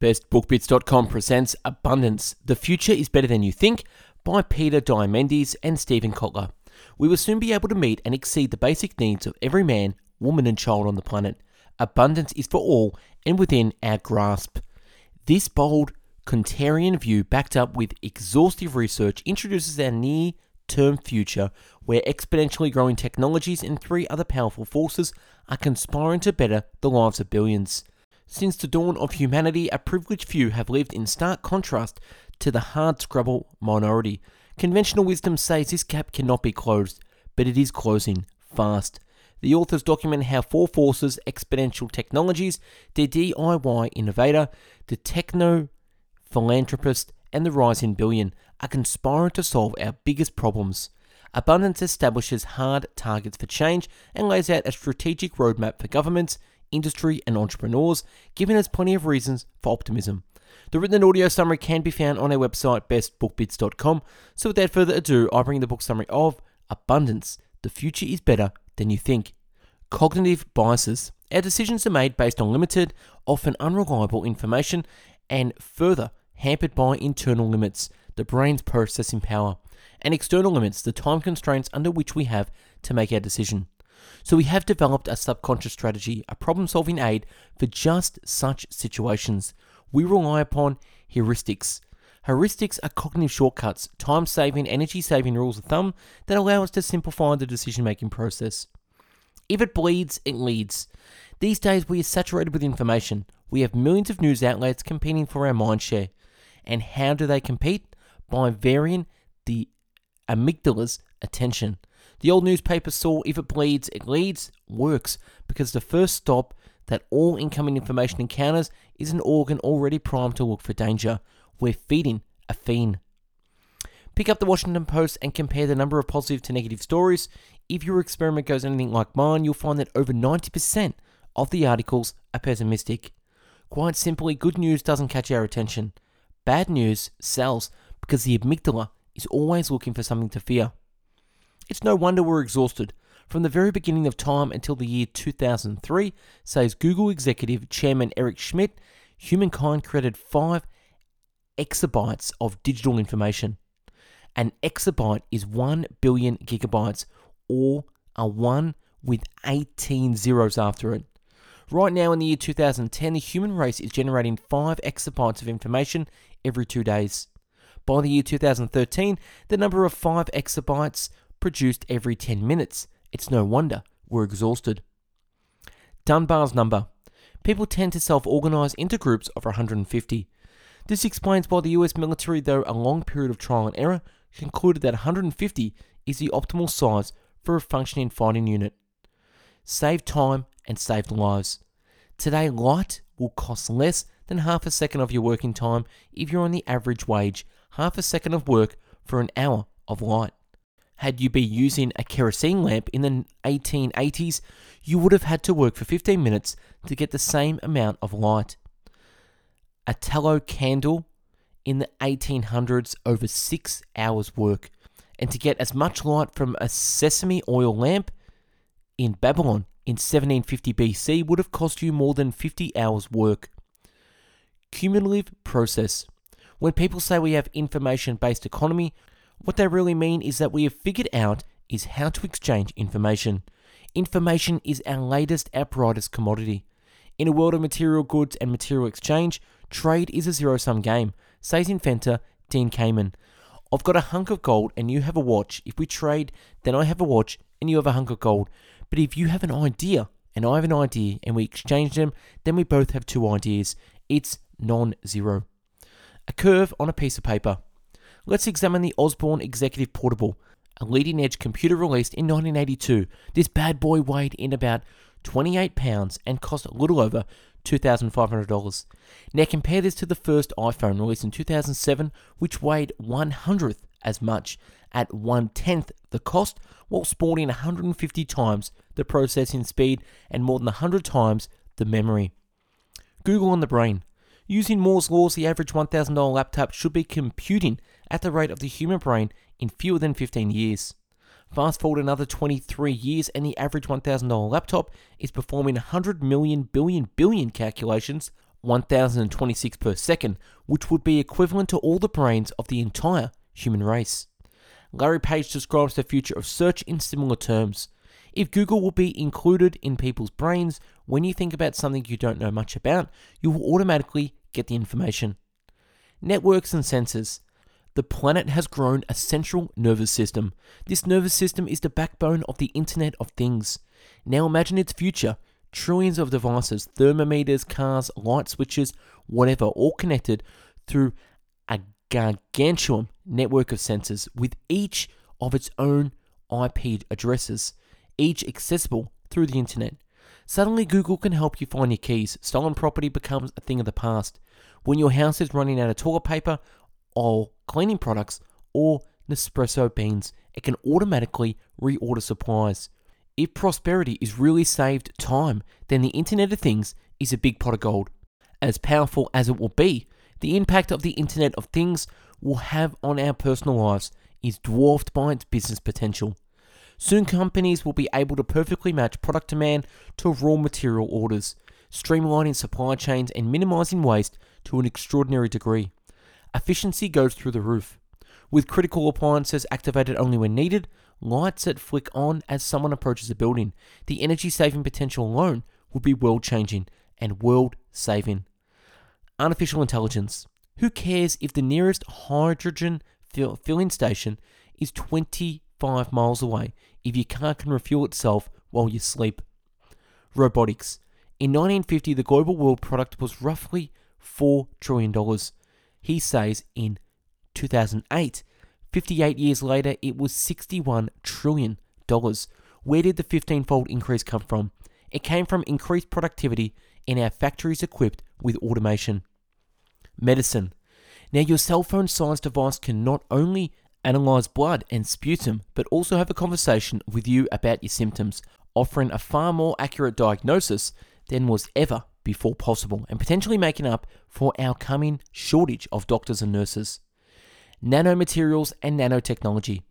BestBookBits.com presents Abundance The Future is Better Than You Think by Peter Diamandis and Steven Kotler. We will soon be able to meet and exceed the basic needs of every man, woman, and child on the planet. Abundance is for all and within our grasp. This bold, contrarian view, backed up with exhaustive research, introduces our near term future where exponentially growing technologies and three other powerful forces are conspiring to better the lives of billions. Since the dawn of humanity, a privileged few have lived in stark contrast to the hard scrabble minority. Conventional wisdom says this gap cannot be closed, but it is closing fast. The authors document how four forces, exponential technologies, the DIY innovator, the techno philanthropist, and the rising billion are conspiring to solve our biggest problems. Abundance establishes hard targets for change and lays out a strategic roadmap for governments, industry, and entrepreneurs, giving us plenty of reasons for optimism. The written and audio summary can be found on our website, bestbookbits.com. So, without further ado, I bring the book summary of Abundance The Future is Better Than You Think. Cognitive biases. Our decisions are made based on limited, often unreliable information, and further hampered by internal limits, the brain's processing power, and external limits, the time constraints under which we have to make our decision. So we have developed a subconscious strategy, a problem solving aid for just such situations. We rely upon heuristics. Heuristics are cognitive shortcuts, time saving, energy saving rules of thumb that allow us to simplify the decision making process. If it bleeds, it leads. These days we are saturated with information. We have millions of news outlets competing for our mindshare. And how do they compete? By varying the amygdala's attention. The old newspaper saw if it bleeds, it leads, works, because the first stop that all incoming information encounters is an organ already primed to look for danger. We're feeding a fiend. Pick up the Washington Post and compare the number of positive to negative stories. If your experiment goes anything like mine, you'll find that over 90% of the articles are pessimistic. Quite simply, good news doesn't catch our attention. Bad news sells because the amygdala is always looking for something to fear. It's no wonder we're exhausted. From the very beginning of time until the year 2003, says Google executive chairman Eric Schmidt, humankind created 5 exabytes of digital information. An exabyte is 1 billion gigabytes, or a 1 with 18 zeros after it. Right now, in the year 2010, the human race is generating 5 exabytes of information every two days. By the year 2013, the number of 5 exabytes produced every 10 minutes. It's no wonder we're exhausted. Dunbar's number. People tend to self organize into groups of 150. This explains why the US military, though a long period of trial and error, concluded that 150 is the optimal size for a functioning fighting unit. Save time and save lives. Today, light will cost less than half a second of your working time if you're on the average wage, half a second of work for an hour of light. Had you been using a kerosene lamp in the 1880s, you would have had to work for 15 minutes to get the same amount of light. A tallow candle in the 1800s over 6 hours work and to get as much light from a sesame oil lamp in Babylon in 1750 BC would have cost you more than 50 hours work. Cumulative process. When people say we have information based economy, what they really mean is that we have figured out is how to exchange information. Information is our latest, brightest commodity. In a world of material goods and material exchange, trade is a zero sum game, says inventor Dean Kamen. I've got a hunk of gold and you have a watch. If we trade, then I have a watch and you have a hunk of gold. But if you have an idea and I have an idea and we exchange them, then we both have two ideas. It's non zero. A curve on a piece of paper. Let's examine the Osborne Executive Portable, a leading edge computer released in 1982. This bad boy weighed in about 28 pounds and cost a little over $2,500. Now compare this to the first iPhone released in 2007, which weighed 100th as much at one tenth the cost, while sporting 150 times the processing speed and more than 100 times the memory. Google on the brain. Using Moore's laws, the average $1,000 laptop should be computing at the rate of the human brain in fewer than 15 years. Fast forward another 23 years, and the average $1,000 laptop is performing 100 million billion billion calculations 1026 per second, which would be equivalent to all the brains of the entire human race. Larry Page describes the future of search in similar terms. If Google will be included in people's brains, when you think about something you don't know much about, you will automatically get the information. Networks and sensors. The planet has grown a central nervous system. This nervous system is the backbone of the Internet of Things. Now imagine its future trillions of devices, thermometers, cars, light switches, whatever, all connected through a gargantuan network of sensors with each of its own IP addresses, each accessible through the internet. Suddenly, Google can help you find your keys. Stolen property becomes a thing of the past. When your house is running out of toilet paper, or cleaning products, or Nespresso beans, it can automatically reorder supplies. If prosperity is really saved time, then the Internet of Things is a big pot of gold. As powerful as it will be, the impact of the Internet of Things will have on our personal lives is dwarfed by its business potential. Soon, companies will be able to perfectly match product demand to raw material orders, streamlining supply chains and minimizing waste to an extraordinary degree. Efficiency goes through the roof. With critical appliances activated only when needed, lights that flick on as someone approaches a building, the energy saving potential alone would be world changing and world saving. Artificial intelligence. Who cares if the nearest hydrogen fill- filling station is 25 miles away if your car can refuel itself while you sleep? Robotics. In 1950, the global world product was roughly $4 trillion. He says in 2008. 58 years later, it was $61 trillion. Where did the 15 fold increase come from? It came from increased productivity in our factories equipped with automation. Medicine. Now, your cell phone sized device can not only analyze blood and sputum, but also have a conversation with you about your symptoms, offering a far more accurate diagnosis than was ever before possible, and potentially making up for our coming shortage of doctors and nurses nanomaterials, and nanotechnology.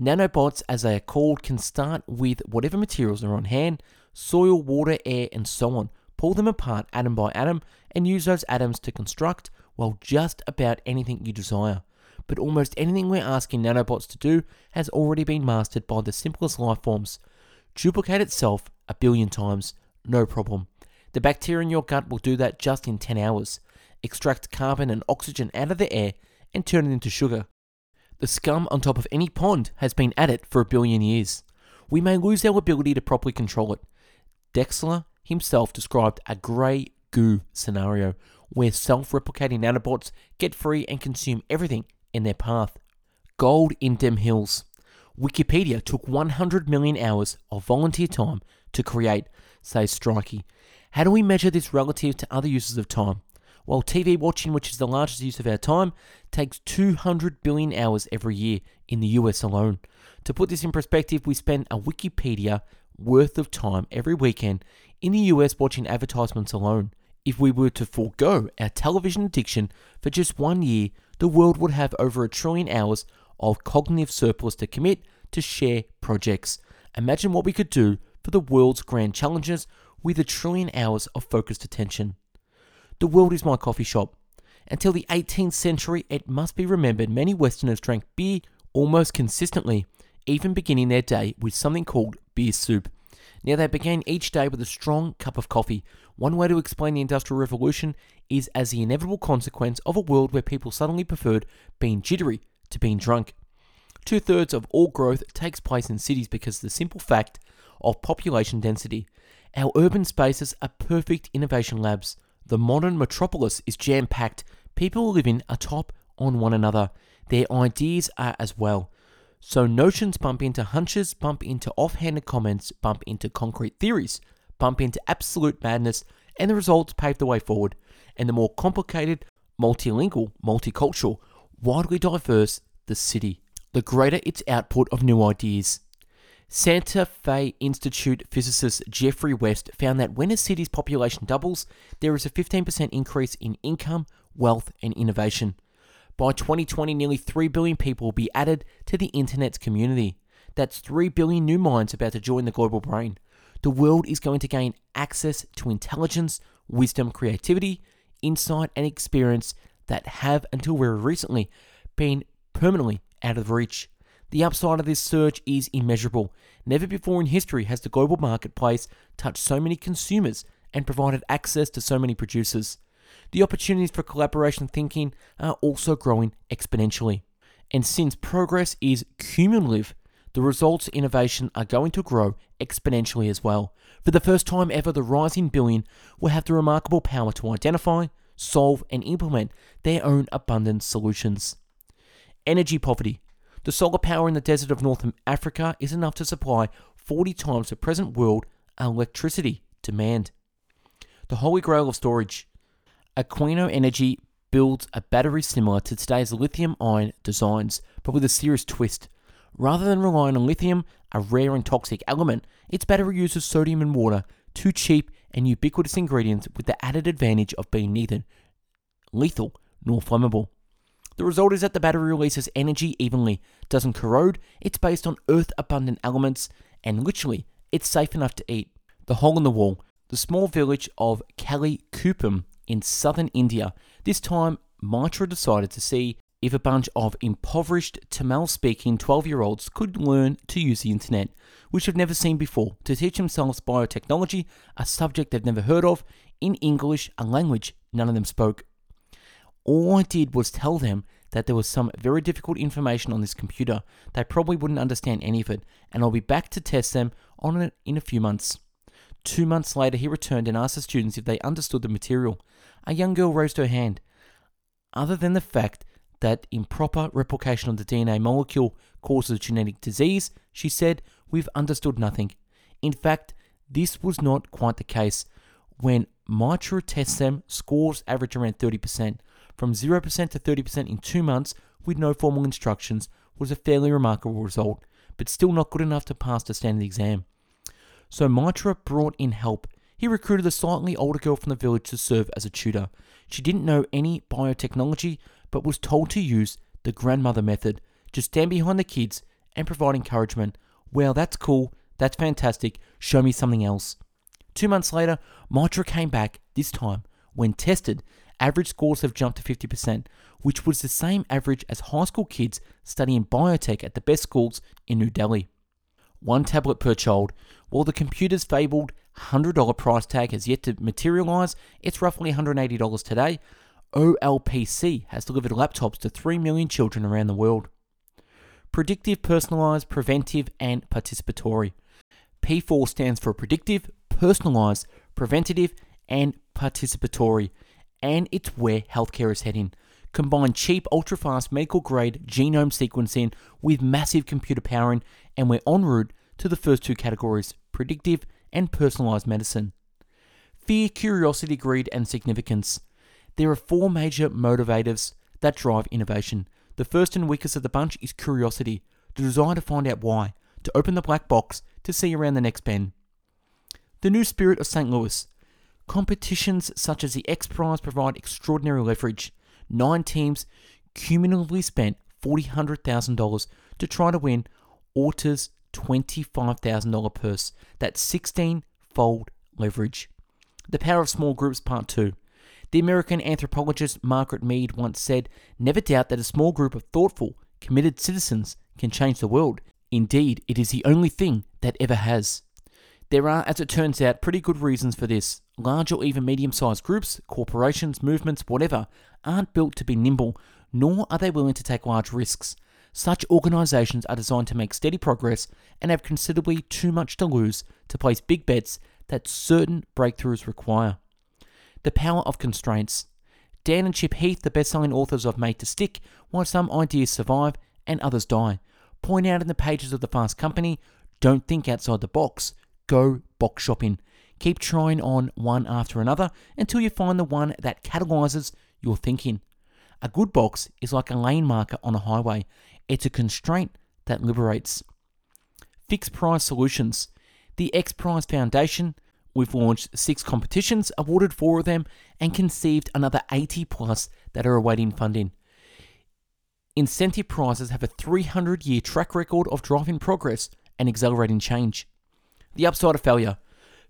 Nanobots, as they are called, can start with whatever materials are on hand soil, water, air, and so on. Pull them apart atom by atom and use those atoms to construct, well, just about anything you desire. But almost anything we're asking nanobots to do has already been mastered by the simplest life forms. Duplicate itself a billion times, no problem. The bacteria in your gut will do that just in 10 hours. Extract carbon and oxygen out of the air and turn it into sugar. The scum on top of any pond has been at it for a billion years. We may lose our ability to properly control it. Drexler himself described a grey goo scenario where self replicating nanobots get free and consume everything in their path. Gold in Dem Hills. Wikipedia took 100 million hours of volunteer time to create, says Shirky. How do we measure this relative to other uses of time? while TV watching, which is the largest use of our time, takes 200 billion hours every year in the US alone. To put this in perspective, we spend a Wikipedia worth of time every weekend in the US watching advertisements alone. If we were to forego our television addiction for just one year, the world would have over a trillion hours of cognitive surplus to commit to share projects. Imagine what we could do for the world's grand challenges with a trillion hours of focused attention. The world is my coffee shop. Until the 18th century, it must be remembered many Westerners drank beer almost consistently, even beginning their day with something called beer soup. Now, they began each day with a strong cup of coffee. One way to explain the Industrial Revolution is as the inevitable consequence of a world where people suddenly preferred being jittery to being drunk. Two thirds of all growth takes place in cities because of the simple fact of population density. Our urban spaces are perfect innovation labs. The modern metropolis is jam packed. People living atop on one another. Their ideas are as well. So notions bump into hunches, bump into offhanded comments, bump into concrete theories, bump into absolute madness, and the results pave the way forward. And the more complicated, multilingual, multicultural, widely diverse the city, the greater its output of new ideas. Santa Fe Institute physicist Geoffrey West found that when a city's population doubles, there is a 15% increase in income, wealth, and innovation. By 2020, nearly 3 billion people will be added to the internet's community. That's 3 billion new minds about to join the global brain. The world is going to gain access to intelligence, wisdom, creativity, insight, and experience that have, until very recently, been permanently out of reach. The upside of this surge is immeasurable. Never before in history has the global marketplace touched so many consumers and provided access to so many producers. The opportunities for collaboration thinking are also growing exponentially. And since progress is cumulative, the results innovation are going to grow exponentially as well. For the first time ever, the rising billion will have the remarkable power to identify, solve, and implement their own abundant solutions. Energy poverty. The solar power in the desert of North Africa is enough to supply 40 times the present world electricity demand. The holy grail of storage. Aquion Energy builds a battery similar to today's lithium ion designs, but with a serious twist. Rather than relying on lithium, a rare and toxic element, its battery uses sodium and water, two cheap and ubiquitous ingredients with the added advantage of being neither lethal nor flammable. The result is that the battery releases energy evenly, doesn't corrode, it's based on earth abundant elements, and literally, it's safe enough to eat. The hole in the wall, the small village of Kalikuppam in southern India. This time, Mitra decided to see if a bunch of impoverished Tamil speaking 12 year olds could learn to use the internet, which they've never seen before, to teach themselves biotechnology, a subject they've never heard of, in English, a language none of them spoke. All I did was tell them that there was some very difficult information on this computer. They probably wouldn't understand any of it, and I'll be back to test them on it in a few months. Two months later, he returned and asked the students if they understood the material. A young girl raised her hand. Other than the fact that improper replication of the DNA molecule causes genetic disease, she said, we've understood nothing. In fact, this was not quite the case. When Mitra tests them, scores average around 30%. From 0% to 30% in two months with no formal instructions was a fairly remarkable result, but still not good enough to pass the standard exam. So Mitra brought in help. He recruited a slightly older girl from the village to serve as a tutor. She didn't know any biotechnology, but was told to use the grandmother method. Just stand behind the kids and provide encouragement. Well, that's cool. That's fantastic. Show me something else. Two months later, Mitra came back, this time, when tested, average scores have jumped to 50%, which was the same average as high school kids studying biotech at the best schools in New Delhi. One tablet per child. While the computer's fabled $100 price tag has yet to materialize, it's roughly $180 today. OLPC has delivered laptops to 3 million children around the world. Predictive, personalized, preventive, and participatory. P4 stands for predictive, personalized, preventative, and participatory, and it's where healthcare is heading. Combine cheap, ultra fast medical grade genome sequencing with massive computer powering, and we're en route to the first two categories predictive and personalized medicine. Fear, curiosity, greed, and significance. There are four major motivators that drive innovation. The first and weakest of the bunch is curiosity, the desire to find out why, to open the black box, to see around the next bend. The new spirit of St. Louis. Competitions such as the X Prize provide extraordinary leverage. Nine teams cumulatively spent $400,000 to try to win Orteig's $25,000 purse. That's 16 fold leverage. The Power of Small Groups, Part 2. The American anthropologist Margaret Mead once said, Never doubt that a small group of thoughtful, committed citizens can change the world. Indeed, it is the only thing that ever has. There are, as it turns out, pretty good reasons for this. Large or even medium sized groups, corporations, movements, whatever, aren't built to be nimble, nor are they willing to take large risks. Such organisations are designed to make steady progress and have considerably too much to lose to place big bets that certain breakthroughs require. The power of constraints. Dan and Chip Heath, the best selling authors of Made to Stick, while some ideas survive and others die, point out in the pages of The Fast Company don't think outside the box, go box shopping. Keep trying on one after another until you find the one that catalyzes your thinking. A good box is like a lane marker on a highway, it's a constraint that liberates. Fixed price solutions. The X Prize Foundation, we've launched six competitions, awarded four of them, and conceived another 80 plus that are awaiting funding. Incentive prizes have a 300 year track record of driving progress and accelerating change. The upside of failure.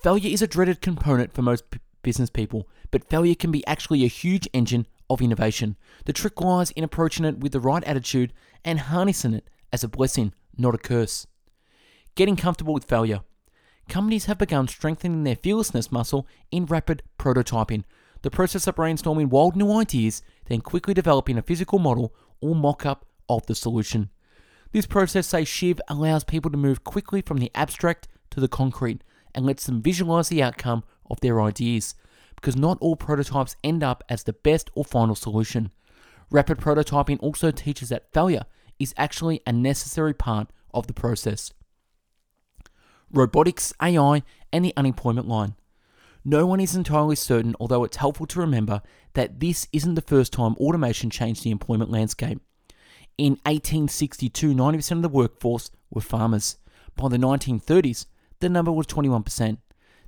Failure is a dreaded component for most p- business people, but failure can be actually a huge engine of innovation. The trick lies in approaching it with the right attitude and harnessing it as a blessing, not a curse. Getting comfortable with failure. Companies have begun strengthening their fearlessness muscle in rapid prototyping, the process of brainstorming wild new ideas, then quickly developing a physical model or mock up of the solution. This process, say Shiv, allows people to move quickly from the abstract to the concrete and lets them visualize the outcome of their ideas, because not all prototypes end up as the best or final solution. Rapid prototyping also teaches that failure is actually a necessary part of the process. Robotics, AI, and the unemployment line. No one is entirely certain, although it's helpful to remember that this isn't the first time automation changed the employment landscape. In 1862, 90% of the workforce were farmers. By the 1930s, the number was 21%.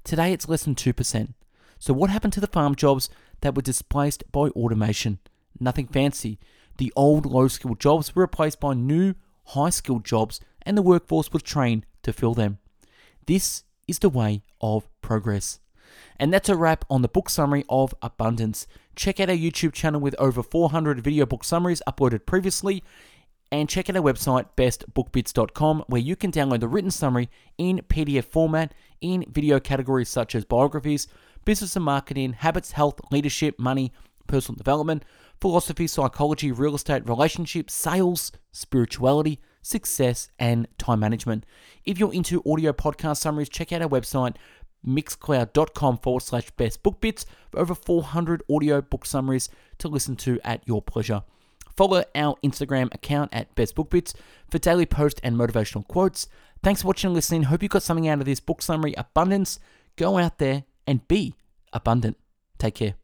Today, it's less than 2%. So, what happened to the farm jobs that were displaced by automation? Nothing fancy. The old low skilled jobs were replaced by new high skilled jobs, and the workforce was trained to fill them. This is the way of progress. And that's a wrap on the book summary of Abundance. Check out our YouTube channel with over 400 video book summaries uploaded previously. And check out our website, bestbookbits.com, where you can download the written summary in PDF format in video categories such as biographies, business and marketing, habits, health, leadership, money, personal development, philosophy, psychology, real estate, relationships, sales, spirituality, success, and time management. If you're into audio podcast summaries, check out our website, mixcloud.com forward slash best book bits for over 400 audio book summaries to listen to at your pleasure. Follow our Instagram account at Best Book Bits for daily post and motivational quotes. Thanks for watching and listening. Hope you got something out of this book summary abundance. Go out there and be abundant. Take care.